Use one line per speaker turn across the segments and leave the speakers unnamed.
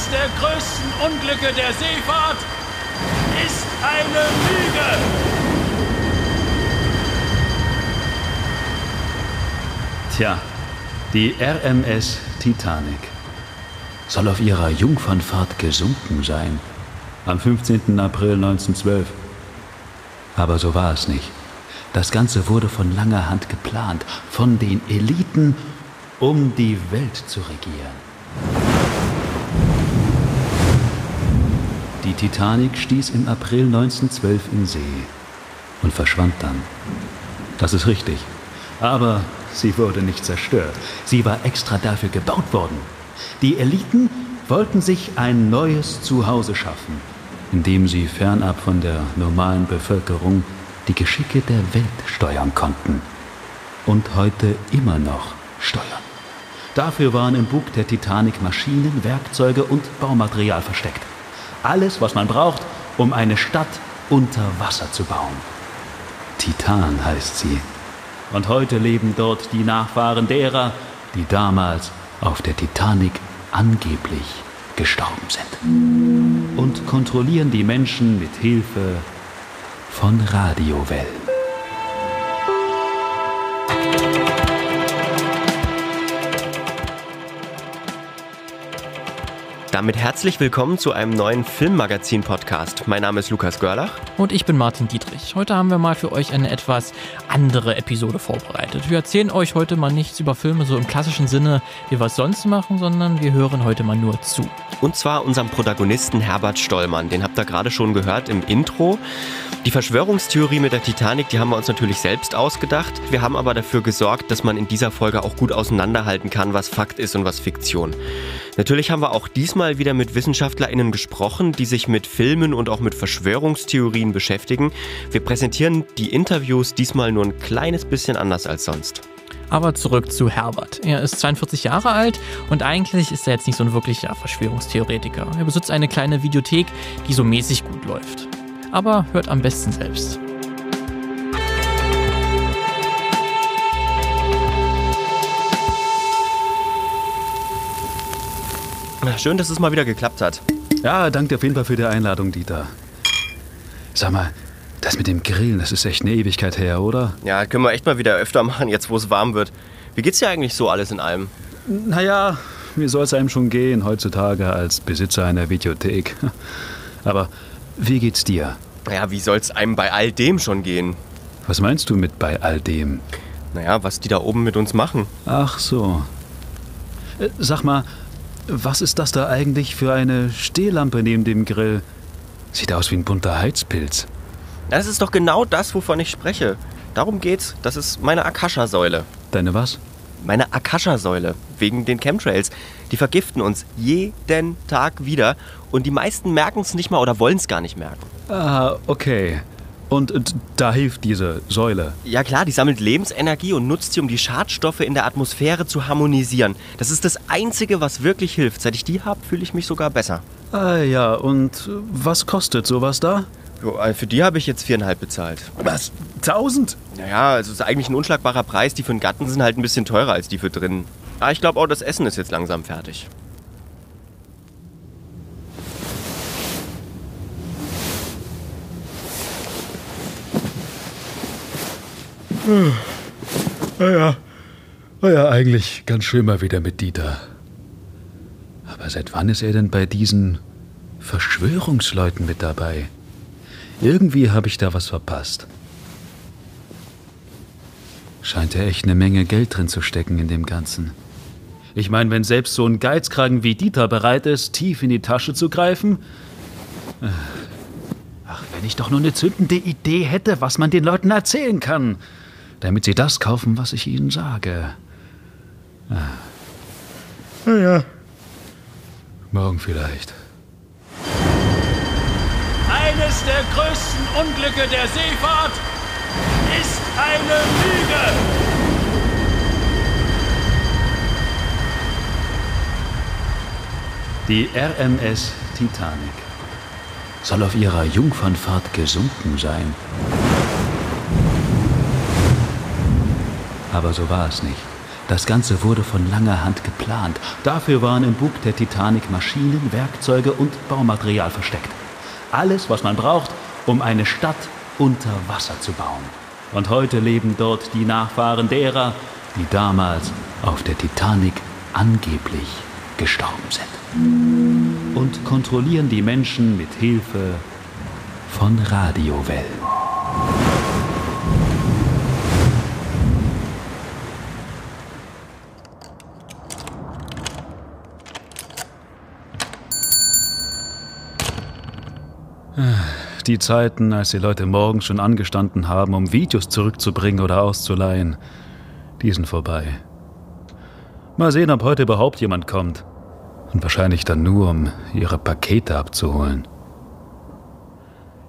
Eines der größten Unglücke der Seefahrt ist eine Lüge.
Tja, die RMS Titanic soll auf ihrer Jungfernfahrt gesunken sein. Am 15. April 1912. Aber so war es nicht. Das Ganze wurde von langer Hand geplant, von den Eliten, um die Welt zu regieren. Die Titanic stieß im April 1912 in See und verschwand dann. Das ist richtig. Aber sie wurde nicht zerstört. Sie war extra dafür gebaut worden. Die Eliten wollten sich ein neues Zuhause schaffen, in dem sie fernab von der normalen Bevölkerung die Geschicke der Welt steuern konnten. Und heute immer noch steuern. Dafür waren im Bug der Titanic Maschinen, Werkzeuge und Baumaterial versteckt. Alles, was man braucht, um eine Stadt unter Wasser zu bauen. Titan heißt sie. Und heute leben dort die Nachfahren derer, die damals auf der Titanic angeblich gestorben sind. Und kontrollieren die Menschen mit Hilfe von Radiowellen.
Damit herzlich willkommen zu einem neuen Filmmagazin-Podcast. Mein Name ist Lukas Görlach.
Und ich bin Martin Dietrich. Heute haben wir mal für euch eine etwas andere Episode vorbereitet. Wir erzählen euch heute mal nichts über Filme so im klassischen Sinne, wie wir es sonst machen, sondern wir hören heute mal nur zu.
Und zwar unserem Protagonisten Herbert Stollmann. Den habt ihr gerade schon gehört im Intro. Die Verschwörungstheorie mit der Titanic, die haben wir uns natürlich selbst ausgedacht. Wir haben aber dafür gesorgt, dass man in dieser Folge auch gut auseinanderhalten kann, was Fakt ist und was Fiktion. Natürlich haben wir auch diesmal wieder mit WissenschaftlerInnen gesprochen, die sich mit Filmen und auch mit Verschwörungstheorien beschäftigen. Wir präsentieren die Interviews diesmal nur ein kleines bisschen anders als sonst.
Aber zurück zu Herbert. Er ist 42 Jahre alt und eigentlich ist er jetzt nicht so ein wirklicher Verschwörungstheoretiker. Er besitzt eine kleine Videothek, die so mäßig gut läuft aber hört am besten selbst.
Schön, dass es mal wieder geklappt hat.
Ja, danke dir auf jeden Fall für die Einladung, Dieter. Sag mal, das mit dem Grillen, das ist echt eine Ewigkeit her, oder?
Ja, können wir echt mal wieder öfter machen, jetzt wo es warm wird. Wie geht's dir eigentlich so alles in allem?
Naja, wie soll es einem schon gehen heutzutage als Besitzer einer Videothek? Aber wie geht's dir?
Naja, wie soll's einem bei all dem schon gehen?
Was meinst du mit bei all dem?
Naja, was die da oben mit uns machen.
Ach so. Äh, sag mal, was ist das da eigentlich für eine Stehlampe neben dem Grill? Sieht aus wie ein bunter Heizpilz.
Das ist doch genau das, wovon ich spreche. Darum geht's. Das ist meine Akasha-Säule.
Deine was?
Meine Akasha-Säule. Wegen den Chemtrails. Die vergiften uns jeden Tag wieder. Und die meisten merken es nicht mal oder wollen es gar nicht merken.
Ah, okay. Und da hilft diese Säule.
Ja klar, die sammelt Lebensenergie und nutzt sie, um die Schadstoffe in der Atmosphäre zu harmonisieren. Das ist das Einzige, was wirklich hilft. Seit ich die habe, fühle ich mich sogar besser.
Ah ja, und was kostet sowas da?
Äh, für die habe ich jetzt viereinhalb bezahlt.
Was? Tausend?
Naja, also ist eigentlich ein unschlagbarer Preis. Die für den Garten sind halt ein bisschen teurer als die für drinnen. Aber ah, ich glaube auch, das Essen ist jetzt langsam fertig.
Naja, war ja eigentlich ganz schön mal wieder mit Dieter. Aber seit wann ist er denn bei diesen Verschwörungsleuten mit dabei? Irgendwie habe ich da was verpasst. Scheint ja echt eine Menge Geld drin zu stecken in dem Ganzen. Ich meine, wenn selbst so ein Geizkragen wie Dieter bereit ist, tief in die Tasche zu greifen. Äh, ach, wenn ich doch nur eine zündende Idee hätte, was man den Leuten erzählen kann, damit sie das kaufen, was ich ihnen sage. Ah. Ja. Morgen vielleicht
eines der größten Unglücke der Seefahrt ist eine Lüge.
Die RMS Titanic soll auf ihrer Jungfernfahrt gesunken sein. Aber so war es nicht. Das Ganze wurde von langer Hand geplant. Dafür waren im Bug der Titanic Maschinen, Werkzeuge und Baumaterial versteckt. Alles, was man braucht, um eine Stadt unter Wasser zu bauen. Und heute leben dort die Nachfahren derer, die damals auf der Titanic angeblich gestorben sind. Und kontrollieren die Menschen mit Hilfe von Radiowellen. Die Zeiten, als die Leute morgens schon angestanden haben, um Videos zurückzubringen oder auszuleihen, die sind vorbei. Mal sehen, ob heute überhaupt jemand kommt. Und wahrscheinlich dann nur, um ihre Pakete abzuholen.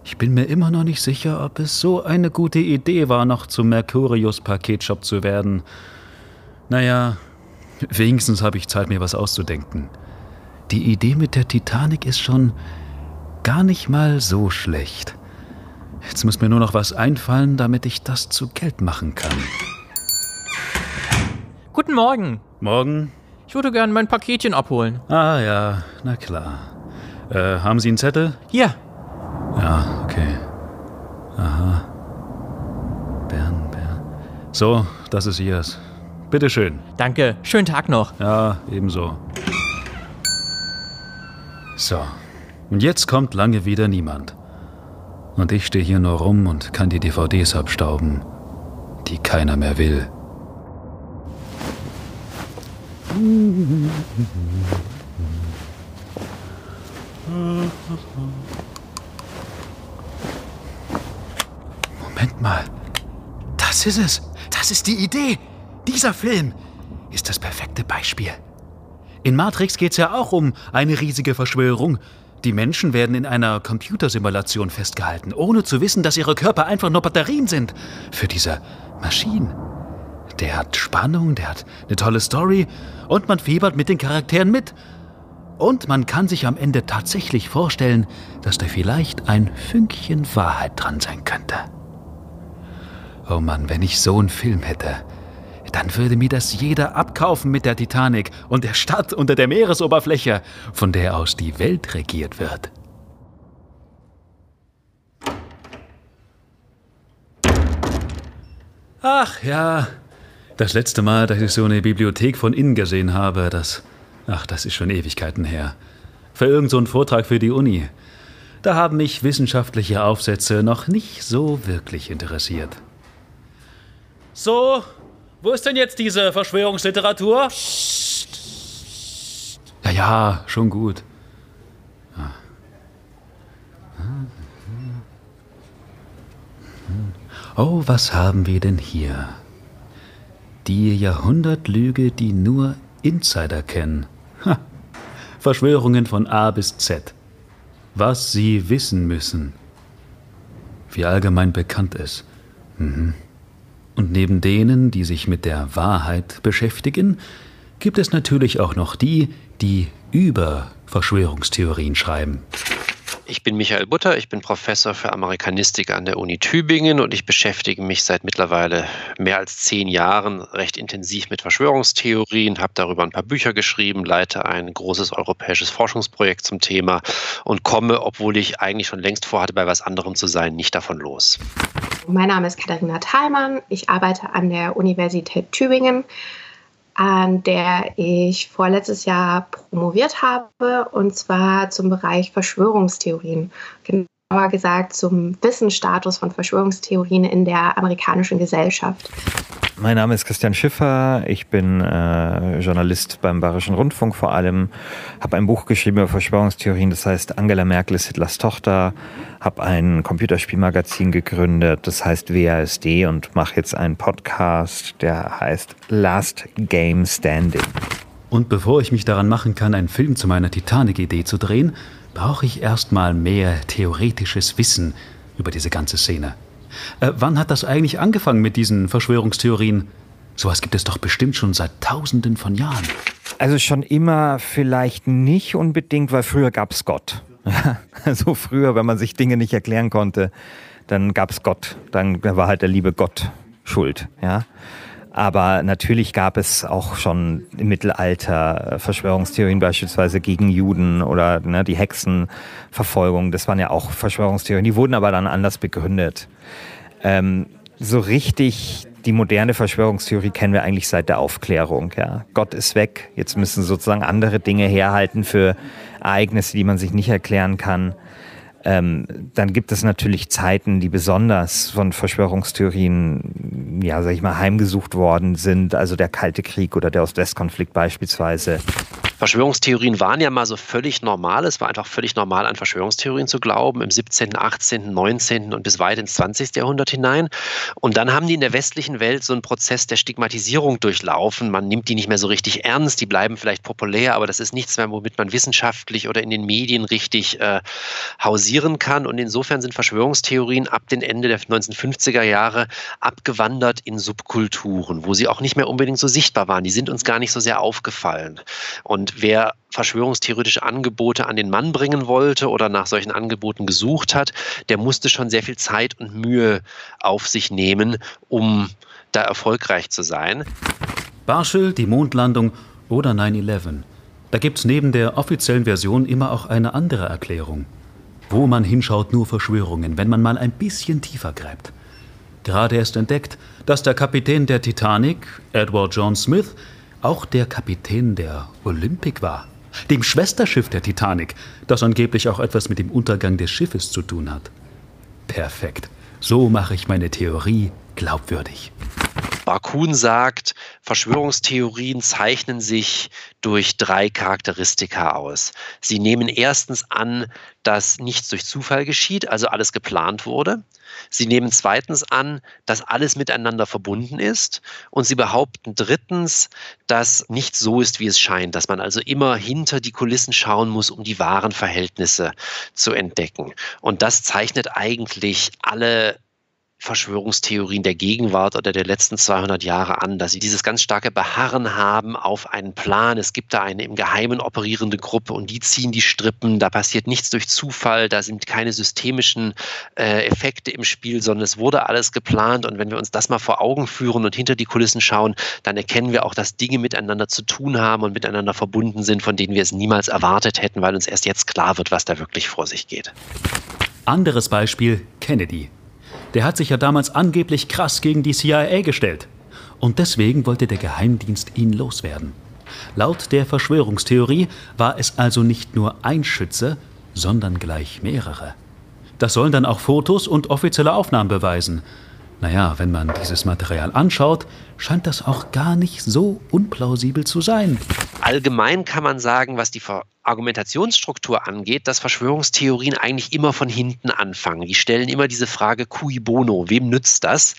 Ich bin mir immer noch nicht sicher, ob es so eine gute Idee war, noch zum Mercurius Paketshop zu werden. Naja, wenigstens habe ich Zeit, mir was auszudenken. Die Idee mit der Titanic ist schon gar nicht mal so schlecht. Jetzt muss mir nur noch was einfallen, damit ich das zu Geld machen kann.
Guten Morgen.
Morgen?
Ich würde gerne mein Paketchen abholen.
Ah ja, na klar. Äh, haben Sie einen Zettel?
Hier.
Ja, okay. Aha. Bern, Bern. So, das ist Ihrs. Bitteschön.
Danke. Schönen Tag noch.
Ja, ebenso. So, und jetzt kommt lange wieder niemand. Und ich stehe hier nur rum und kann die DVDs abstauben, die keiner mehr will. Moment mal. Das ist es. Das ist die Idee. Dieser Film ist das perfekte Beispiel. In Matrix geht es ja auch um eine riesige Verschwörung. Die Menschen werden in einer Computersimulation festgehalten, ohne zu wissen, dass ihre Körper einfach nur Batterien sind für diese Maschinen. Der hat Spannung, der hat eine tolle Story und man fiebert mit den Charakteren mit. Und man kann sich am Ende tatsächlich vorstellen, dass da vielleicht ein Fünkchen Wahrheit dran sein könnte. Oh Mann, wenn ich so einen Film hätte, dann würde mir das jeder abkaufen mit der Titanic und der Stadt unter der Meeresoberfläche, von der aus die Welt regiert wird. Ach ja, das letzte Mal, dass ich so eine Bibliothek von innen gesehen habe, das, ach, das ist schon Ewigkeiten her. Für irgendeinen so Vortrag für die Uni. Da haben mich wissenschaftliche Aufsätze noch nicht so wirklich interessiert. So, wo ist denn jetzt diese Verschwörungsliteratur? Ja, ja, schon gut. Oh, was haben wir denn hier? Die Jahrhundertlüge, die nur Insider kennen. Ha. Verschwörungen von A bis Z. Was sie wissen müssen. Wie allgemein bekannt ist. Mhm. Und neben denen, die sich mit der Wahrheit beschäftigen, gibt es natürlich auch noch die, die über Verschwörungstheorien schreiben.
Ich bin Michael Butter, ich bin Professor für Amerikanistik an der Uni Tübingen und ich beschäftige mich seit mittlerweile mehr als zehn Jahren recht intensiv mit Verschwörungstheorien, habe darüber ein paar Bücher geschrieben, leite ein großes europäisches Forschungsprojekt zum Thema und komme, obwohl ich eigentlich schon längst vorhatte, bei was anderem zu sein, nicht davon los.
Mein Name ist Katharina Thalmann, ich arbeite an der Universität Tübingen an der ich vorletztes Jahr promoviert habe, und zwar zum Bereich Verschwörungstheorien. Genauer gesagt zum Wissensstatus von Verschwörungstheorien in der amerikanischen Gesellschaft.
Mein Name ist Christian Schiffer, ich bin äh, Journalist beim Bayerischen Rundfunk vor allem, habe ein Buch geschrieben über Verschwörungstheorien, das heißt Angela Merkel ist Hitlers Tochter, habe ein Computerspielmagazin gegründet, das heißt WASD und mache jetzt einen Podcast, der heißt Last Game Standing.
Und bevor ich mich daran machen kann, einen Film zu meiner Titanic-Idee zu drehen, brauche ich erstmal mehr theoretisches Wissen über diese ganze Szene. Äh, wann hat das eigentlich angefangen mit diesen Verschwörungstheorien? Sowas gibt es doch bestimmt schon seit Tausenden von Jahren.
Also schon immer vielleicht nicht unbedingt, weil früher gab es Gott. also früher, wenn man sich Dinge nicht erklären konnte, dann gab es Gott. Dann war halt der liebe Gott schuld. Ja? Aber natürlich gab es auch schon im Mittelalter Verschwörungstheorien beispielsweise gegen Juden oder ne, die Hexenverfolgung. Das waren ja auch Verschwörungstheorien. Die wurden aber dann anders begründet. Ähm, so richtig die moderne Verschwörungstheorie kennen wir eigentlich seit der Aufklärung. Ja. Gott ist weg. Jetzt müssen sozusagen andere Dinge herhalten für Ereignisse, die man sich nicht erklären kann. Ähm, dann gibt es natürlich Zeiten, die besonders von Verschwörungstheorien, ja, sag ich mal, heimgesucht worden sind. Also der Kalte Krieg oder der Ost-West-Konflikt beispielsweise.
Verschwörungstheorien waren ja mal so völlig normal. Es war einfach völlig normal, an Verschwörungstheorien zu glauben im 17., 18., 19. und bis weit ins 20. Jahrhundert hinein. Und dann haben die in der westlichen Welt so einen Prozess der Stigmatisierung durchlaufen. Man nimmt die nicht mehr so richtig ernst, die bleiben vielleicht populär, aber das ist nichts mehr, womit man wissenschaftlich oder in den Medien richtig äh, hausieren kann. Und insofern sind Verschwörungstheorien ab dem Ende der 1950er Jahre abgewandert in Subkulturen, wo sie auch nicht mehr unbedingt so sichtbar waren. Die sind uns gar nicht so sehr aufgefallen. Und wer verschwörungstheoretische Angebote an den Mann bringen wollte oder nach solchen Angeboten gesucht hat, der musste schon sehr viel Zeit und Mühe auf sich nehmen, um da erfolgreich zu sein.
Barschel, die Mondlandung oder 9-11. Da gibt es neben der offiziellen Version immer auch eine andere Erklärung. Wo man hinschaut, nur Verschwörungen, wenn man mal ein bisschen tiefer gräbt. Gerade erst entdeckt, dass der Kapitän der Titanic, Edward John Smith, auch der Kapitän der Olympic war, dem Schwesterschiff der Titanic, das angeblich auch etwas mit dem Untergang des Schiffes zu tun hat. Perfekt. So mache ich meine Theorie glaubwürdig.
Barkun sagt, Verschwörungstheorien zeichnen sich durch drei Charakteristika aus. Sie nehmen erstens an, dass nichts durch Zufall geschieht, also alles geplant wurde. Sie nehmen zweitens an, dass alles miteinander verbunden ist. Und sie behaupten drittens, dass nichts so ist, wie es scheint, dass man also immer hinter die Kulissen schauen muss, um die wahren Verhältnisse zu entdecken. Und das zeichnet eigentlich alle Verschwörungstheorien der Gegenwart oder der letzten 200 Jahre an, dass sie dieses ganz starke Beharren haben auf einen Plan. Es gibt da eine im Geheimen operierende Gruppe und die ziehen die Strippen. Da passiert nichts durch Zufall, da sind keine systemischen äh, Effekte im Spiel, sondern es wurde alles geplant. Und wenn wir uns das mal vor Augen führen und hinter die Kulissen schauen, dann erkennen wir auch, dass Dinge miteinander zu tun haben und miteinander verbunden sind, von denen wir es niemals erwartet hätten, weil uns erst jetzt klar wird, was da wirklich vor sich geht.
Anderes Beispiel Kennedy. Der hat sich ja damals angeblich krass gegen die CIA gestellt. Und deswegen wollte der Geheimdienst ihn loswerden. Laut der Verschwörungstheorie war es also nicht nur ein Schütze, sondern gleich mehrere. Das sollen dann auch Fotos und offizielle Aufnahmen beweisen. Naja, wenn man dieses Material anschaut, scheint das auch gar nicht so unplausibel zu sein.
Allgemein kann man sagen, was die Argumentationsstruktur angeht, dass Verschwörungstheorien eigentlich immer von hinten anfangen. Die stellen immer diese Frage cui bono, wem nützt das?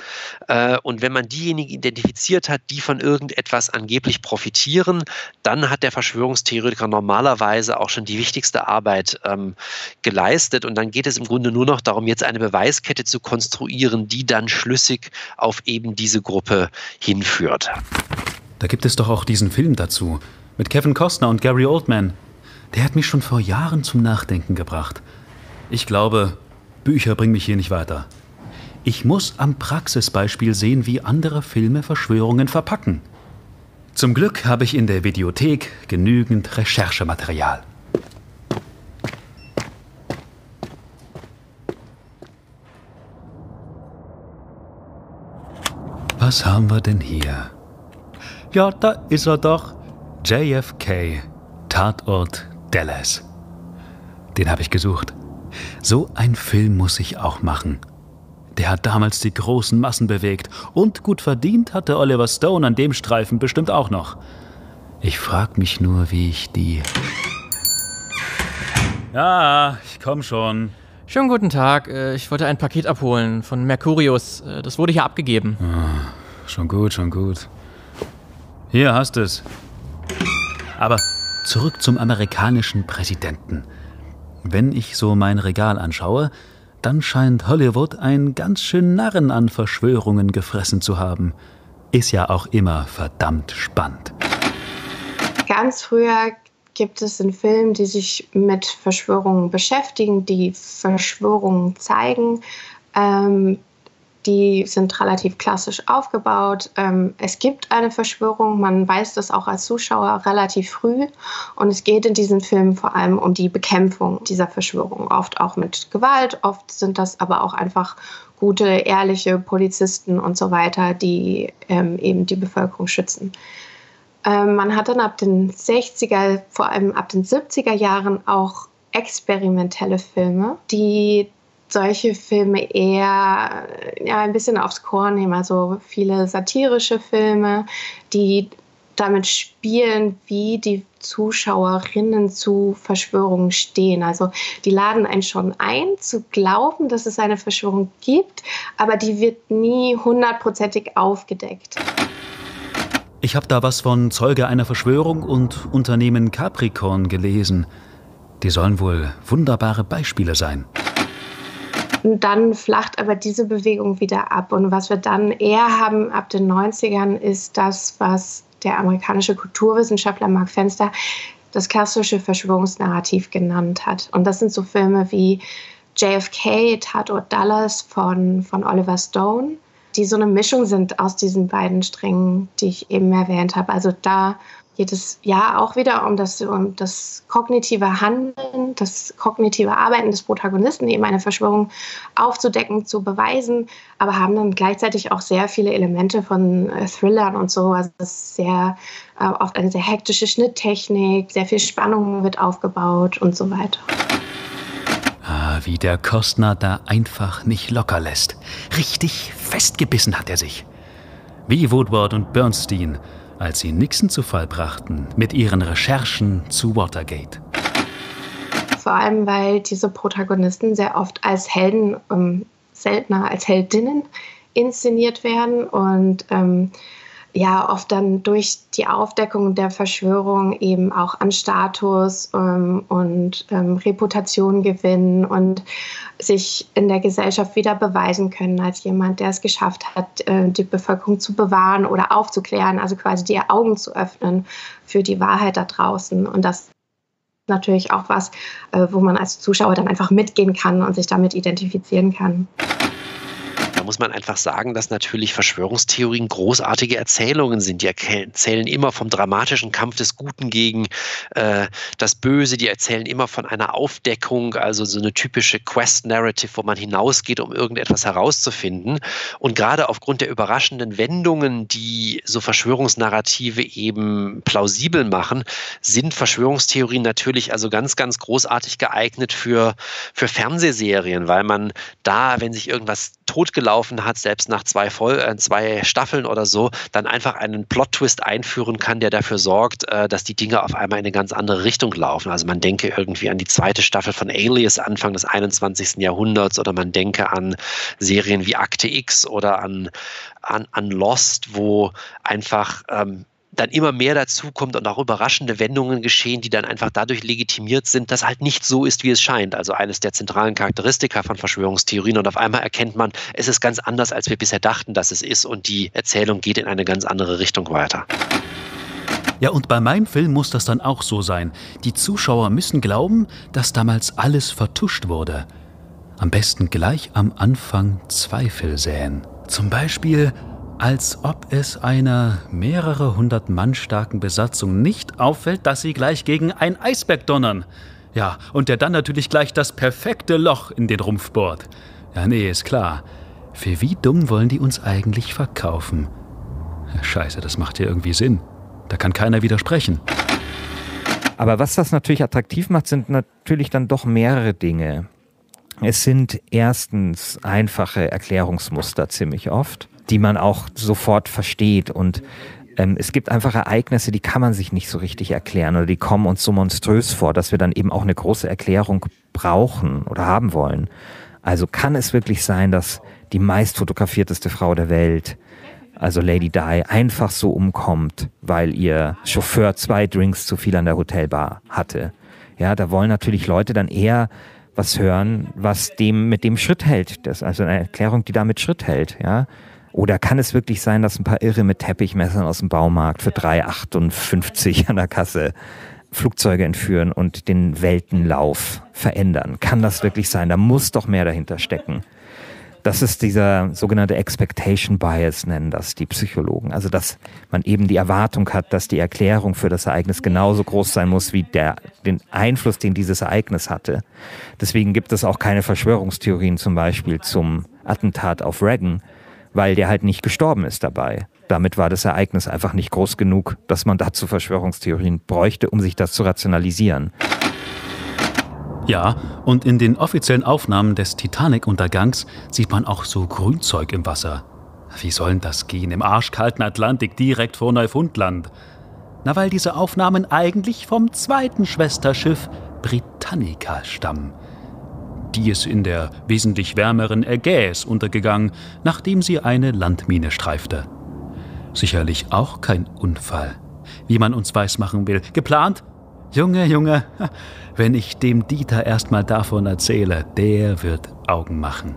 Äh, und wenn man diejenigen identifiziert hat, die von irgendetwas angeblich profitieren, dann hat der Verschwörungstheoretiker normalerweise auch schon die wichtigste Arbeit ähm, geleistet. Und dann geht es im Grunde nur noch darum, jetzt eine Beweiskette zu konstruieren, die dann schlüssig auf eben diese Gruppe hinführt.
Da gibt es doch auch diesen Film dazu mit Kevin Costner und Gary Oldman. Der hat mich schon vor Jahren zum Nachdenken gebracht. Ich glaube, Bücher bringen mich hier nicht weiter. Ich muss am Praxisbeispiel sehen, wie andere Filme Verschwörungen verpacken. Zum Glück habe ich in der Videothek genügend Recherchematerial. Was haben wir denn hier? Ja, da ist er doch. JFK, Tatort Dallas. Den habe ich gesucht. So ein Film muss ich auch machen. Der hat damals die großen Massen bewegt und gut verdient hatte Oliver Stone an dem Streifen bestimmt auch noch. Ich frag mich nur, wie ich die. Ja, ich komm schon.
Schönen guten Tag. Äh, ich wollte ein Paket abholen von Mercurius. Äh, das wurde hier abgegeben.
Ah, schon gut, schon gut. Hier hast es. Aber Zurück zum amerikanischen Präsidenten. Wenn ich so mein Regal anschaue, dann scheint Hollywood ein ganz schön Narren an Verschwörungen gefressen zu haben. Ist ja auch immer verdammt spannend.
Ganz früher gibt es in Filmen, die sich mit Verschwörungen beschäftigen, die Verschwörungen zeigen. Ähm, Die sind relativ klassisch aufgebaut. Ähm, es gibt eine Verschwörung, man weiß das auch als Zuschauer relativ früh. Und es geht in diesen Filmen vor allem um die Bekämpfung dieser Verschwörung. Oft auch mit Gewalt, oft sind das aber auch einfach gute, ehrliche Polizisten und so weiter, die ähm, eben die Bevölkerung schützen. Ähm, man hat dann ab den 60er, vor allem ab den 70er Jahren auch experimentelle Filme, die solche Filme eher ja, ein bisschen aufs Korn nehmen. Also viele satirische Filme, die damit spielen, wie die Zuschauerinnen zu Verschwörungen stehen. Also die laden einen schon ein, zu glauben, dass es eine Verschwörung gibt, aber die wird nie hundertprozentig aufgedeckt.
Ich habe da was von Zeuge einer Verschwörung und Unternehmen Capricorn gelesen. Die sollen wohl wunderbare Beispiele sein.
Und dann flacht aber diese Bewegung wieder ab. Und was wir dann eher haben ab den 90ern ist das, was der amerikanische Kulturwissenschaftler Mark Fenster das klassische Verschwörungsnarrativ genannt hat. Und das sind so Filme wie JFK, Tatort Dallas von, von Oliver Stone, die so eine Mischung sind aus diesen beiden Strängen, die ich eben erwähnt habe. Also da geht es ja auch wieder um das, um das kognitive Handeln, das kognitive Arbeiten des Protagonisten, eben eine Verschwörung aufzudecken, zu beweisen, aber haben dann gleichzeitig auch sehr viele Elemente von äh, Thrillern und so. Also es ist sehr äh, oft eine sehr hektische Schnitttechnik, sehr viel Spannung wird aufgebaut und so weiter.
Ah, wie der Kostner da einfach nicht locker lässt. Richtig festgebissen hat er sich. Wie Woodward und Bernstein als sie Nixon zu Fall brachten mit ihren Recherchen zu Watergate.
Vor allem, weil diese Protagonisten sehr oft als Helden, ähm, seltener als Heldinnen inszeniert werden und ähm, ja oft dann durch die Aufdeckung der Verschwörung eben auch an Status ähm, und ähm, Reputation gewinnen und sich in der Gesellschaft wieder beweisen können als jemand, der es geschafft hat, äh, die Bevölkerung zu bewahren oder aufzuklären, also quasi die Augen zu öffnen für die Wahrheit da draußen. Und das natürlich auch was, äh, wo man als Zuschauer dann einfach mitgehen kann und sich damit identifizieren kann.
Da muss man einfach sagen, dass natürlich Verschwörungstheorien großartige Erzählungen sind. Die erzählen immer vom dramatischen Kampf des Guten gegen äh, das Böse. Die erzählen immer von einer Aufdeckung, also so eine typische Quest-Narrative, wo man hinausgeht, um irgendetwas herauszufinden. Und gerade aufgrund der überraschenden Wendungen, die so Verschwörungsnarrative eben plausibel machen, sind Verschwörungstheorien natürlich also ganz, ganz großartig geeignet für, für Fernsehserien, weil man da, wenn sich irgendwas totgelaufen hat, selbst nach zwei, Voll äh, zwei Staffeln oder so, dann einfach einen Plot-Twist einführen kann, der dafür sorgt, äh, dass die Dinge auf einmal in eine ganz andere Richtung laufen. Also man denke irgendwie an die zweite Staffel von Alias Anfang des 21. Jahrhunderts oder man denke an Serien wie Akte X oder an, an, an Lost, wo einfach ähm, dann immer mehr dazu kommt und auch überraschende Wendungen geschehen, die dann einfach dadurch legitimiert sind, dass halt nicht so ist, wie es scheint. Also eines der zentralen Charakteristika von Verschwörungstheorien. Und auf einmal erkennt man, es ist ganz anders, als wir bisher dachten, dass es ist. Und die Erzählung geht in eine ganz andere Richtung weiter.
Ja, und bei meinem Film muss das dann auch so sein. Die Zuschauer müssen glauben, dass damals alles vertuscht wurde. Am besten gleich am Anfang Zweifel säen. Zum Beispiel, als ob es einer mehrere hundert Mann starken Besatzung nicht auffällt, dass sie gleich gegen ein Eisberg donnern. Ja, und der dann natürlich gleich das perfekte Loch in den Rumpf bohrt. Ja, nee, ist klar. Für wie dumm wollen die uns eigentlich verkaufen? Scheiße, das macht ja irgendwie Sinn. Da kann keiner widersprechen.
Aber was das natürlich attraktiv macht, sind natürlich dann doch mehrere Dinge. Es sind erstens einfache Erklärungsmuster ziemlich oft die man auch sofort versteht. Und ähm, es gibt einfach Ereignisse, die kann man sich nicht so richtig erklären oder die kommen uns so monströs vor, dass wir dann eben auch eine große Erklärung brauchen oder haben wollen. Also kann es wirklich sein, dass die meist fotografierteste Frau der Welt, also Lady Di, einfach so umkommt, weil ihr Chauffeur zwei Drinks zu viel an der Hotelbar hatte. Ja, da wollen natürlich Leute dann eher was hören, was dem mit dem Schritt hält. Das ist also eine Erklärung, die damit Schritt hält, ja. Oder kann es wirklich sein, dass ein paar Irre mit Teppichmessern aus dem Baumarkt für 3,58 an der Kasse Flugzeuge entführen und den Weltenlauf verändern? Kann das wirklich sein? Da muss doch mehr dahinter stecken. Das ist dieser sogenannte Expectation Bias, nennen das die Psychologen. Also, dass man eben die Erwartung hat, dass die Erklärung für das Ereignis genauso groß sein muss wie der, den Einfluss, den dieses Ereignis hatte. Deswegen gibt es auch keine Verschwörungstheorien zum Beispiel zum Attentat auf Reagan, weil der halt nicht gestorben ist dabei. Damit war das Ereignis einfach nicht groß genug, dass man dazu Verschwörungstheorien bräuchte, um sich das zu rationalisieren.
Ja, und in den offiziellen Aufnahmen des Titanic-Untergangs sieht man auch so Grünzeug im Wasser. Wie soll denn das gehen im arschkalten Atlantik direkt vor Neufundland? Na, weil diese Aufnahmen eigentlich vom zweiten Schwesterschiff Britannica stammen. Die ist in der wesentlich wärmeren Ägäis untergegangen, nachdem sie eine Landmine streifte. Sicherlich auch kein Unfall, wie man uns weismachen will. Geplant? Junge, Junge, wenn ich dem Dieter erstmal davon erzähle, der wird Augen machen.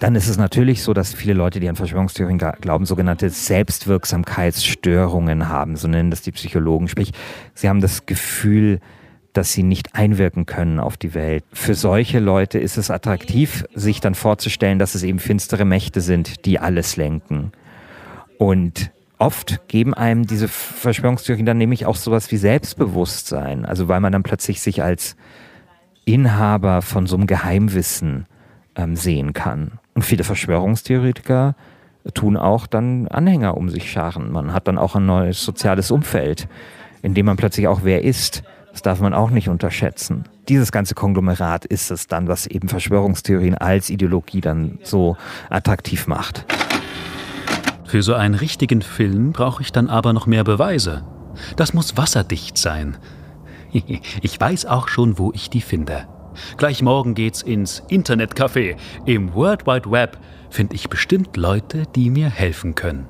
Dann ist es natürlich so, dass viele Leute, die an Verschwörungstheorien glauben, sogenannte Selbstwirksamkeitsstörungen haben, so nennen das die Psychologen. Sprich, sie haben das Gefühl, dass sie nicht einwirken können auf die Welt. Für solche Leute ist es attraktiv, sich dann vorzustellen, dass es eben finstere Mächte sind, die alles lenken. Und oft geben einem diese Verschwörungstheorien dann nämlich auch sowas wie Selbstbewusstsein. Also weil man dann plötzlich sich als Inhaber von so einem Geheimwissen ähm, sehen kann. Und viele Verschwörungstheoretiker tun auch dann Anhänger um sich scharen. Man hat dann auch ein neues soziales Umfeld, in dem man plötzlich auch wer ist. Das darf man auch nicht unterschätzen. Dieses ganze Konglomerat ist es dann, was eben Verschwörungstheorien als Ideologie dann so attraktiv macht.
Für so einen richtigen Film brauche ich dann aber noch mehr Beweise. Das muss wasserdicht sein. Ich weiß auch schon, wo ich die finde. Gleich morgen geht's ins Internetcafé. Im World Wide Web finde ich bestimmt Leute, die mir helfen können.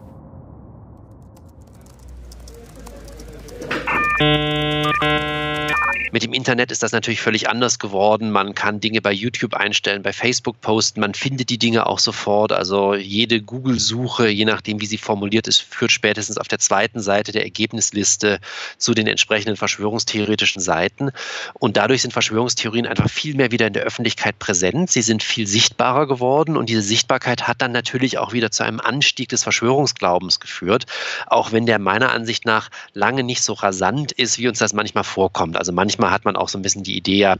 Mit dem Internet ist das natürlich völlig anders geworden. Man kann Dinge bei YouTube einstellen, bei Facebook posten. Man findet die Dinge auch sofort. Also jede Google-Suche, je nachdem, wie sie formuliert ist, führt spätestens auf der zweiten Seite der Ergebnisliste zu den entsprechenden verschwörungstheoretischen Seiten. Und dadurch sind Verschwörungstheorien einfach viel mehr wieder in der Öffentlichkeit präsent. Sie sind viel sichtbarer geworden und diese Sichtbarkeit hat dann natürlich auch wieder zu einem Anstieg des Verschwörungsglaubens geführt. Auch wenn der meiner Ansicht nach lange nicht so rasant ist, wie uns das manchmal vorkommt. Also manchmal manchmal hat man auch so ein bisschen die Idee, ja,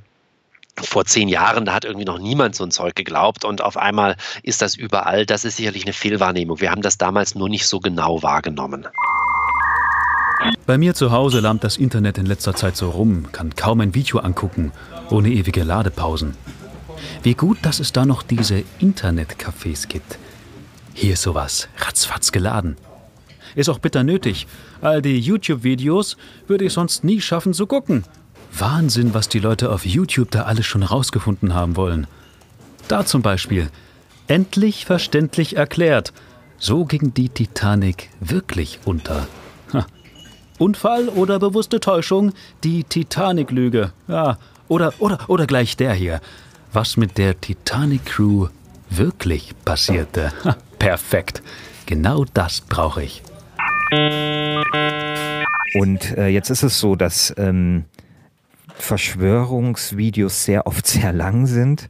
vor zehn Jahren, da hat irgendwie noch niemand so ein Zeug geglaubt und auf einmal ist das überall. Das ist sicherlich eine Fehlwahrnehmung. Wir haben das damals nur nicht so genau wahrgenommen.
Bei mir zu Hause lahmt das Internet in letzter Zeit so rum, kann kaum ein Video angucken, ohne ewige Ladepausen. Wie gut, dass es da noch diese Internetcafés gibt. Hier ist sowas ratzfatz geladen. Ist auch bitter nötig. All die YouTube-Videos würde ich sonst nie schaffen zu gucken. Wahnsinn, was die Leute auf YouTube da alles schon rausgefunden haben wollen. Da zum Beispiel. Endlich verständlich erklärt. So ging die Titanic wirklich unter. Ha. Unfall oder bewusste Täuschung? Die Titanic-Lüge. Ja, oder, oder, oder gleich der hier. Was mit der Titanic-Crew wirklich passierte. Ha, perfekt. Genau das brauche ich.
Und äh, jetzt ist es so, dass ähm, Verschwörungsvideos sehr oft sehr lang sind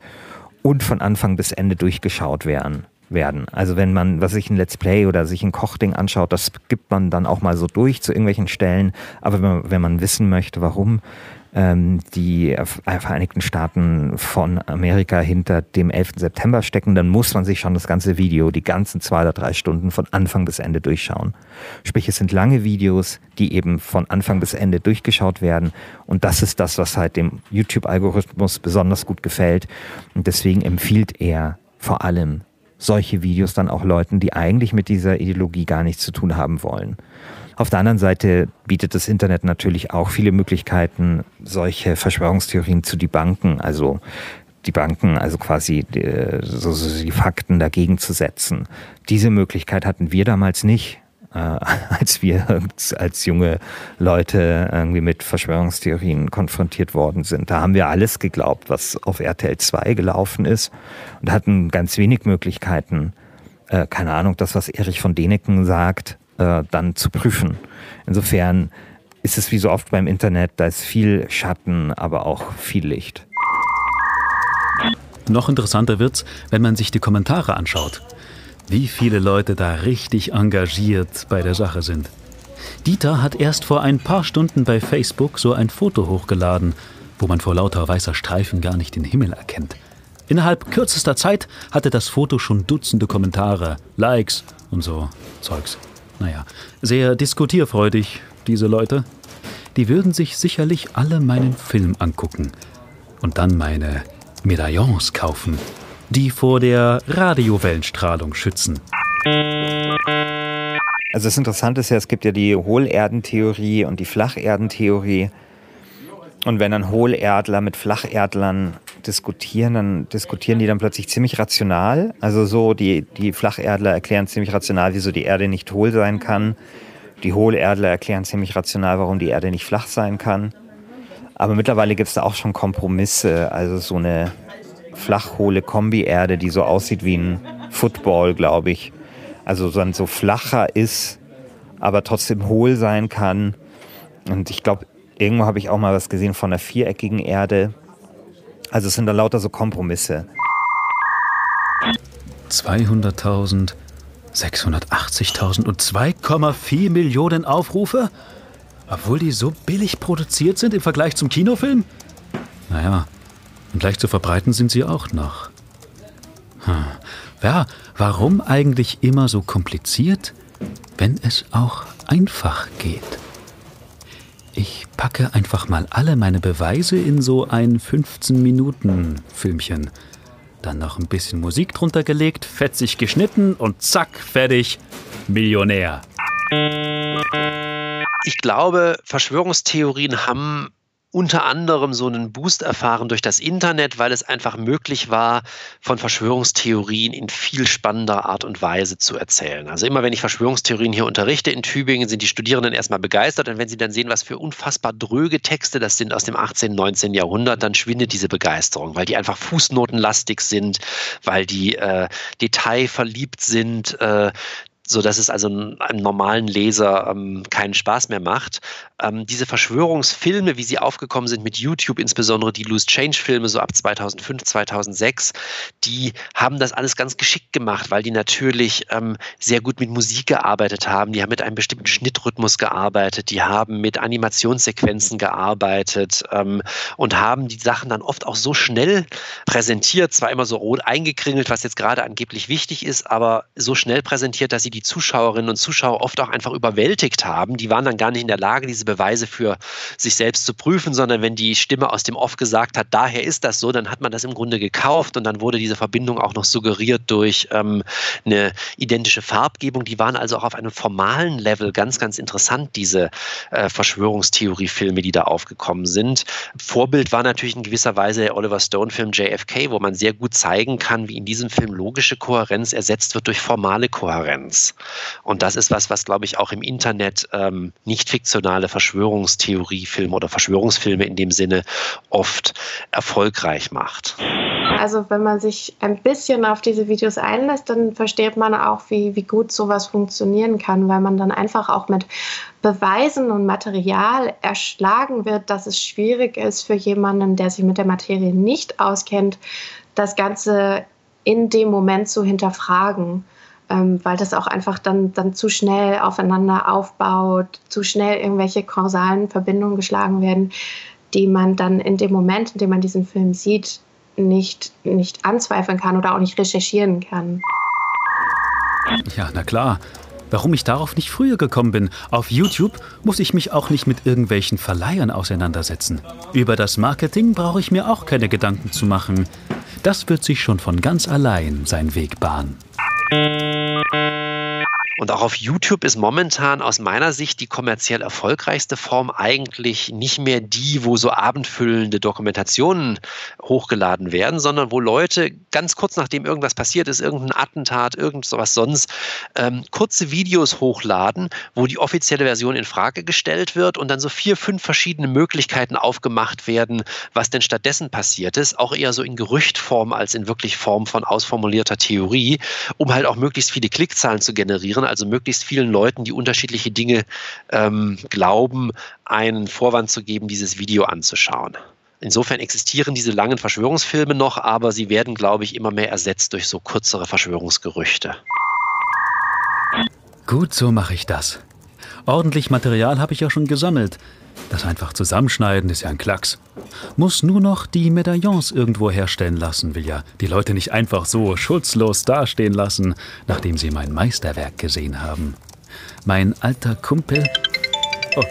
und von Anfang bis Ende durchgeschaut werden. werden. Also wenn man, was sich ein Let's Play oder sich ein Kochding anschaut, das gibt man dann auch mal so durch zu irgendwelchen Stellen. Aber wenn man, wenn man wissen möchte, warum ähm, die Vereinigten Staaten von Amerika hinter dem 11. September stecken, dann muss man sich schon das ganze Video, die ganzen zwei oder drei Stunden von Anfang bis Ende durchschauen. Sprich, es sind lange Videos, die eben von Anfang bis Ende durchgeschaut werden. Und das ist das, was halt dem YouTube-Algorithmus besonders gut gefällt. Und deswegen empfiehlt er vor allem solche Videos dann auch Leuten, die eigentlich mit dieser Ideologie gar nichts zu tun haben wollen. Auf der anderen Seite bietet das Internet natürlich auch viele Möglichkeiten, solche Verschwörungstheorien zu debunken, also die Banken, also quasi die, äh, so, so die Fakten dagegen zu setzen. Diese Möglichkeit hatten wir damals nicht, äh, als wir als junge Leute irgendwie mit Verschwörungstheorien konfrontiert worden sind. Da haben wir alles geglaubt, was auf RTL 2 gelaufen ist und hatten ganz wenig Möglichkeiten, äh, keine Ahnung, das, was Erich von Deneken sagt, äh, dann zu prüfen. Insofern ist es wie so oft beim Internet, da ist viel Schatten, aber auch viel Licht.
Noch interessanter wird's, wenn man sich die Kommentare anschaut. Wie viele Leute da richtig engagiert bei der Sache sind. Dieter hat erst vor ein paar Stunden bei Facebook so ein Foto hochgeladen, wo man vor lauter weißer Streifen gar nicht den Himmel erkennt. Innerhalb kürzester Zeit hatte das Foto schon Dutzende Kommentare, Likes und so Zeugs. Naja, sehr diskutierfreudig, diese Leute. Die würden sich sicherlich alle meinen Film angucken und dann meine Medaillons kaufen, die vor der Radiowellenstrahlung schützen.
Also das Interessante ist ja, es gibt ja die Hohlerdentheorie und die Flacherdentheorie. Und wenn dann Hohlerdler mit Flacherdlern diskutieren, dann diskutieren die dann plötzlich ziemlich rational. Also so, die, die Flacherdler erklären ziemlich rational, wieso die Erde nicht hohl sein kann. Die Hohlerdler erklären ziemlich rational, warum die Erde nicht flach sein kann. Aber mittlerweile gibt es da auch schon Kompromisse. Also so eine flachhohle Kombi-Erde, die so aussieht wie ein Football, glaube ich. Also dann so flacher ist, aber trotzdem hohl sein kann. Und ich glaube, irgendwo habe ich auch mal was gesehen von einer viereckigen Erde. Also es sind da lauter so Kompromisse.
200.000, 680.000 und 2,4 Millionen Aufrufe? Obwohl die so billig produziert sind im Vergleich zum Kinofilm? Naja, und leicht zu verbreiten sind sie auch noch. Hm. Ja, warum eigentlich immer so kompliziert, wenn es auch einfach geht? Ich packe einfach mal alle meine Beweise in so ein 15-Minuten-Filmchen. Dann noch ein bisschen Musik drunter gelegt, fetzig geschnitten und zack, fertig. Millionär.
Ich glaube, Verschwörungstheorien haben unter anderem so einen Boost erfahren durch das Internet, weil es einfach möglich war, von Verschwörungstheorien in viel spannender Art und Weise zu erzählen. Also immer wenn ich Verschwörungstheorien hier unterrichte in Tübingen, sind die Studierenden erstmal begeistert und wenn sie dann sehen, was für unfassbar dröge Texte das sind aus dem 18., 19. Jahrhundert, dann schwindet diese Begeisterung, weil die einfach fußnotenlastig sind, weil die äh, detailverliebt sind, äh, so dass es also einem normalen Leser ähm, keinen Spaß mehr macht. Ähm, diese Verschwörungsfilme, wie sie aufgekommen sind mit YouTube, insbesondere die Loose Change Filme so ab 2005, 2006, die haben das alles ganz geschickt gemacht, weil die natürlich ähm, sehr gut mit Musik gearbeitet haben. Die haben mit einem bestimmten Schnittrhythmus gearbeitet, die haben mit Animationssequenzen gearbeitet ähm, und haben die Sachen dann oft auch so schnell präsentiert, zwar immer so rot eingekringelt, was jetzt gerade angeblich wichtig ist, aber so schnell präsentiert, dass sie die Zuschauerinnen und Zuschauer oft auch einfach überwältigt haben. Die waren dann gar nicht in der Lage, diese Beweise für sich selbst zu prüfen, sondern wenn die Stimme aus dem Off gesagt hat, daher ist das so, dann hat man das im Grunde gekauft und dann wurde diese Verbindung auch noch suggeriert durch ähm, eine identische Farbgebung. Die waren also auch auf einem formalen Level ganz, ganz interessant, diese äh, Verschwörungstheorie-Filme, die da aufgekommen sind. Vorbild war natürlich in gewisser Weise der Oliver Stone-Film JFK, wo man sehr gut zeigen kann, wie in diesem Film logische Kohärenz ersetzt wird durch formale Kohärenz. Und das ist was, was, glaube ich, auch im Internet ähm, nicht fiktionale Verschwörungstheoriefilme oder Verschwörungsfilme in dem Sinne oft erfolgreich macht.
Also wenn man sich ein bisschen auf diese Videos einlässt, dann versteht man auch, wie, wie gut sowas funktionieren kann, weil man dann einfach auch mit Beweisen und Material erschlagen wird, dass es schwierig ist für jemanden, der sich mit der Materie nicht auskennt, das Ganze in dem Moment zu hinterfragen ähm, weil das auch einfach dann, dann zu schnell aufeinander aufbaut, zu schnell irgendwelche kausalen Verbindungen geschlagen werden, die man dann in dem Moment, in dem man diesen Film sieht, nicht, nicht anzweifeln kann oder auch nicht recherchieren kann.
Ja, na klar. Warum ich darauf nicht früher gekommen bin. Auf YouTube muss ich mich auch nicht mit irgendwelchen Verleihern auseinandersetzen. Über das Marketing brauche ich mir auch keine Gedanken zu machen. Das wird sich schon von ganz allein seinen Weg bahnen.
Música Und auch auf YouTube ist momentan aus meiner Sicht die kommerziell erfolgreichste Form eigentlich nicht mehr die, wo so abendfüllende Dokumentationen hochgeladen werden, sondern wo Leute ganz kurz nachdem irgendwas passiert ist, irgendein Attentat, irgend sowas sonst, ähm, kurze Videos hochladen, wo die offizielle Version in Frage gestellt wird und dann so vier, fünf verschiedene Möglichkeiten aufgemacht werden, was denn stattdessen passiert ist, auch eher so in Gerüchtform als in wirklich Form von ausformulierter Theorie, um halt auch möglichst viele Klickzahlen zu generieren. Machen, also möglichst vielen Leuten, die unterschiedliche Dinge ähm, glauben, einen Vorwand zu geben, dieses Video anzuschauen. Insofern existieren diese langen Verschwörungsfilme noch, aber sie werden, glaube ich, immer mehr ersetzt durch so kürzere Verschwörungsgerüchte.
Gut, so mache ich das. Ordentlich Material habe ich ja schon gesammelt. Das einfach zusammenschneiden ist ja ein Klacks. Muss nur noch die Medaillons irgendwo herstellen lassen, will ja die Leute nicht einfach so schutzlos dastehen lassen, nachdem sie mein Meisterwerk gesehen haben. Mein alter Kumpel. Oh,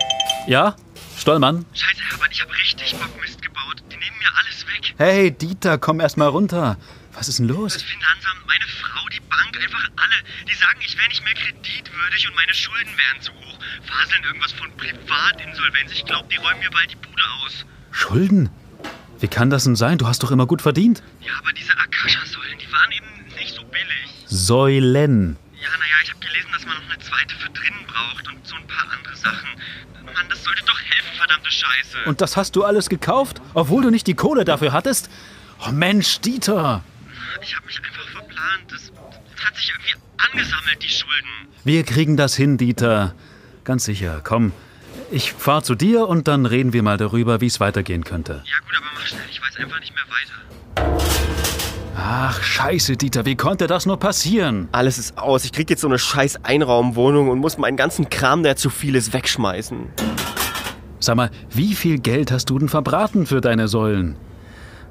ja? Stollmann?
Scheiße, Herbert, ich habe richtig Bockmist gebaut. Die nehmen mir alles weg.
Hey, Dieter, komm erst mal runter. Was ist denn los?
Das Finanzamt, meine Frau, die Bank, einfach alle. Die sagen, ich wäre nicht mehr kreditwürdig und meine Schulden wären zu hoch. Faseln irgendwas von Privatinsolvenz. Ich glaube, die räumen mir bald die Bude aus.
Schulden? Wie kann das denn sein? Du hast doch immer gut verdient.
Ja, aber diese Akasha-Säulen, die waren eben nicht so billig.
Säulen.
Ja, naja, ich habe gelesen, dass man noch eine zweite für drinnen braucht und so ein paar andere Sachen. Mann, das sollte doch helfen, verdammte Scheiße.
Und das hast du alles gekauft, obwohl du nicht die Kohle dafür hattest? Oh Mensch, Dieter.
Ich habe mich einfach verplant. Das, das hat sich irgendwie angesammelt, die Schulden.
Wir kriegen das hin, Dieter. Ganz sicher. Komm, ich fahr zu dir und dann reden wir mal darüber, wie es weitergehen könnte.
Ja gut, aber mach schnell. Ich weiß einfach nicht mehr weiter.
Ach, scheiße, Dieter, wie konnte das nur passieren?
Alles ist aus. Ich krieg jetzt so eine scheiß Einraumwohnung und muss meinen ganzen Kram, der zu viel ist, wegschmeißen.
Sag mal, wie viel Geld hast du denn verbraten für deine Säulen?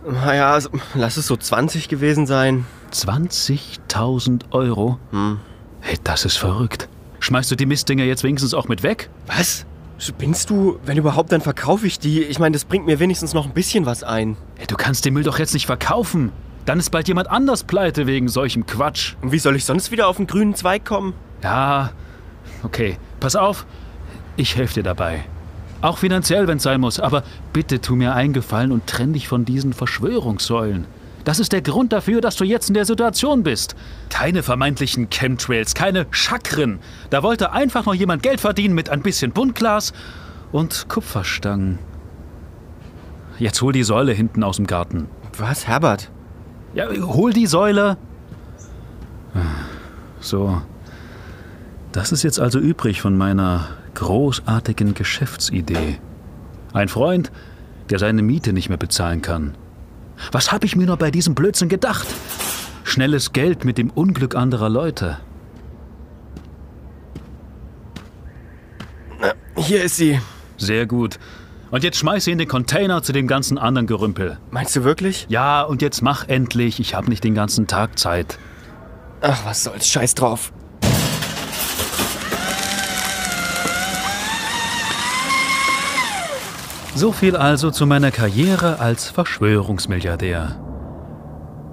Naja, also, lass es so 20 gewesen sein.
20.000 Euro?
Hm.
Hey, das ist verrückt. Schmeißt du die Mistdinger jetzt wenigstens auch mit weg?
Was? Spinnst du? Wenn überhaupt, dann verkaufe ich die. Ich meine, das bringt mir wenigstens noch ein bisschen was ein.
Hey, du kannst den Müll doch jetzt nicht verkaufen. Dann ist bald jemand anders pleite wegen solchem Quatsch.
Und wie soll ich sonst wieder auf den grünen Zweig kommen?
Ja, okay. Pass auf, ich helfe dir dabei. Auch finanziell, wenn es sein muss. Aber bitte tu mir einen Gefallen und trenn dich von diesen Verschwörungssäulen. Das ist der Grund dafür, dass du jetzt in der Situation bist. Keine vermeintlichen Chemtrails, keine Chakren. Da wollte einfach nur jemand Geld verdienen mit ein bisschen Buntglas und Kupferstangen. Jetzt hol die Säule hinten aus dem Garten.
Was, Herbert?
Ja, hol die Säule. So. Das ist jetzt also übrig von meiner großartigen Geschäftsidee. Ein Freund, der seine Miete nicht mehr bezahlen kann. Was habe ich mir nur bei diesem Blödsinn gedacht? Schnelles Geld mit dem Unglück anderer Leute.
Hier ist sie.
Sehr gut. Und jetzt schmeiß sie in den Container zu dem ganzen anderen Gerümpel.
Meinst du wirklich?
Ja, und jetzt mach endlich. Ich habe nicht den ganzen Tag Zeit.
Ach, was soll's. Scheiß drauf.
So viel also zu meiner Karriere als Verschwörungsmilliardär.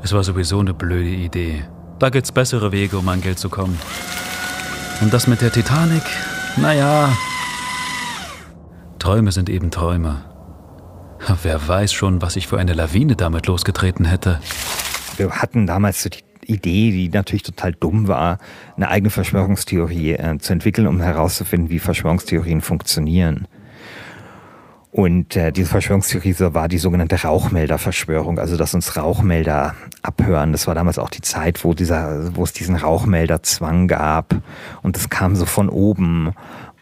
Es war sowieso eine blöde Idee. Da gibt's bessere Wege, um an Geld zu kommen. Und das mit der Titanic? Naja. Träume sind eben Träume. Wer weiß schon, was ich für eine Lawine damit losgetreten hätte.
Wir hatten damals die Idee, die natürlich total dumm war, eine eigene Verschwörungstheorie äh, zu entwickeln, um herauszufinden, wie Verschwörungstheorien funktionieren. Und äh, diese Verschwörungstheorie war die sogenannte Rauchmelderverschwörung, also dass uns Rauchmelder abhören. Das war damals auch die Zeit, wo dieser, wo es diesen Rauchmelderzwang gab und das kam so von oben.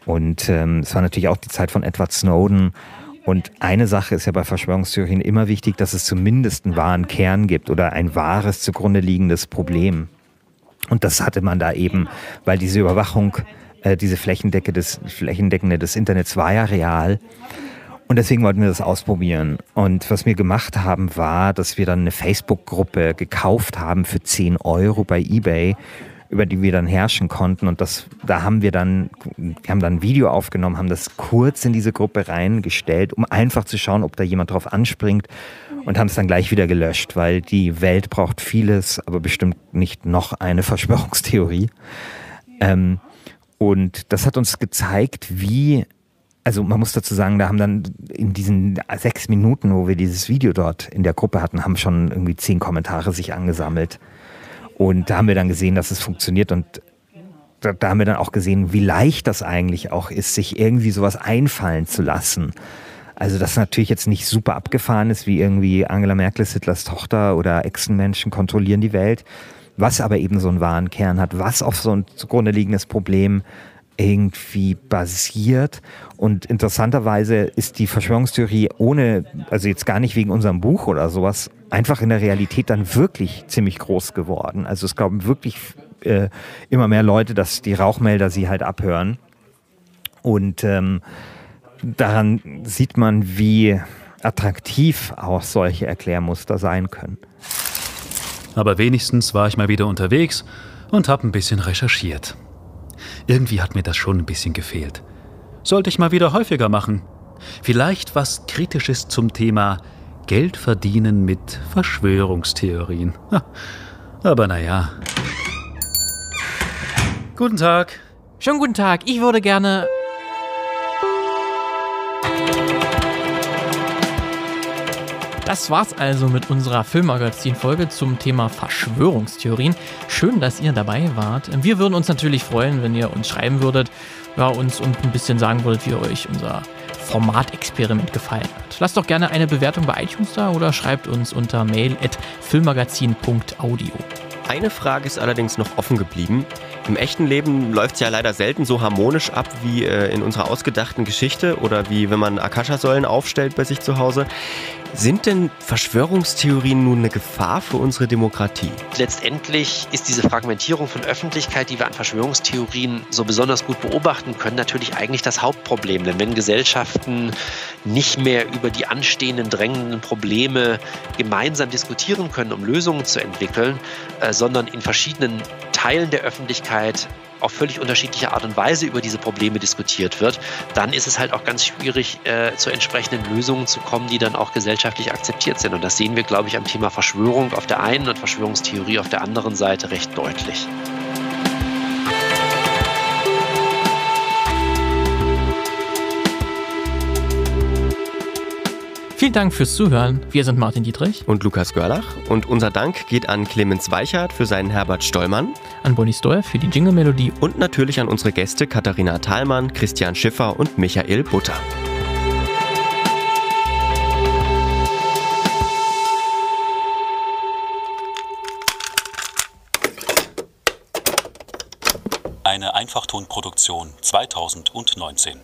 Und ähm, es war natürlich auch die Zeit von Edward Snowden. Und eine Sache ist ja bei Verschwörungstheorien immer wichtig, dass es zumindest einen wahren Kern gibt oder ein wahres zugrunde liegendes Problem. Und das hatte man da eben, weil diese Überwachung, äh, diese Flächendecke des, Flächendeckende des Internets war ja real. Und deswegen wollten wir das ausprobieren. Und was wir gemacht haben, war, dass wir dann eine Facebook-Gruppe gekauft haben für 10 Euro bei eBay, über die wir dann herrschen konnten. Und das, da haben wir dann, wir haben dann ein Video aufgenommen, haben das kurz in diese Gruppe reingestellt, um einfach zu schauen, ob da jemand drauf anspringt und haben es dann gleich wieder gelöscht, weil die Welt braucht vieles, aber bestimmt nicht noch eine Verschwörungstheorie. Ähm, und das hat uns gezeigt, wie also man muss dazu sagen, da haben dann in diesen sechs Minuten, wo wir dieses Video dort in der Gruppe hatten, haben schon irgendwie zehn Kommentare sich angesammelt. Und da haben wir dann gesehen, dass es funktioniert und da, da haben wir dann auch gesehen, wie leicht das eigentlich auch ist, sich irgendwie sowas einfallen zu lassen. Also das natürlich jetzt nicht super abgefahren ist, wie irgendwie Angela Merkel ist Hitlers Tochter oder Echsenmenschen kontrollieren die Welt, was aber eben so einen wahren Kern hat, was auf so ein zugrunde liegendes Problem irgendwie basiert. Und interessanterweise ist die Verschwörungstheorie ohne, also jetzt gar nicht wegen unserem Buch oder sowas, einfach in der Realität dann wirklich ziemlich groß geworden. Also es glauben wirklich äh, immer mehr Leute, dass die Rauchmelder sie halt abhören. Und ähm, daran sieht man, wie attraktiv auch solche Erklärmuster sein können.
Aber wenigstens war ich mal wieder unterwegs und habe ein bisschen recherchiert. Irgendwie hat mir das schon ein bisschen gefehlt. Sollte ich mal wieder häufiger machen. Vielleicht was Kritisches zum Thema Geld verdienen mit Verschwörungstheorien. Aber naja. Guten Tag.
Schönen guten Tag. Ich würde gerne Das war's also mit unserer Filmmagazin-Folge zum Thema Verschwörungstheorien. Schön, dass ihr dabei wart. Wir würden uns natürlich freuen, wenn ihr uns schreiben würdet, ja, uns und ein bisschen sagen würdet, wie euch unser Formatexperiment gefallen hat. Lasst doch gerne eine Bewertung bei iTunes da oder schreibt uns unter mail at filmmagazin.audio.
Eine Frage ist allerdings noch offen geblieben. Im echten Leben läuft es ja leider selten so harmonisch ab wie äh, in unserer ausgedachten Geschichte oder wie wenn man Akasha-Säulen aufstellt bei sich zu Hause. Sind denn Verschwörungstheorien nun eine Gefahr für unsere Demokratie?
Letztendlich ist diese Fragmentierung von Öffentlichkeit, die wir an Verschwörungstheorien so besonders gut beobachten können, natürlich eigentlich das Hauptproblem. Denn wenn Gesellschaften nicht mehr über die anstehenden drängenden Probleme gemeinsam diskutieren können, um Lösungen zu entwickeln, äh, sondern in verschiedenen Teilen der Öffentlichkeit auf völlig unterschiedliche Art und Weise über diese Probleme diskutiert wird, dann ist es halt auch ganz schwierig, äh, zu entsprechenden Lösungen zu kommen, die dann auch gesellschaftlich akzeptiert sind. Und das sehen wir, glaube ich, am Thema Verschwörung auf der einen und Verschwörungstheorie auf der anderen Seite recht deutlich.
Vielen Dank fürs Zuhören. Wir sind Martin Dietrich
und Lukas Görlach. Und unser Dank geht an Clemens Weichert für seinen Herbert Stollmann,
an Bonnie Stoll für die Jingle-Melodie
und natürlich an unsere Gäste Katharina Thalmann, Christian Schiffer und Michael Butter.
Eine Einfachtonproduktion 2019.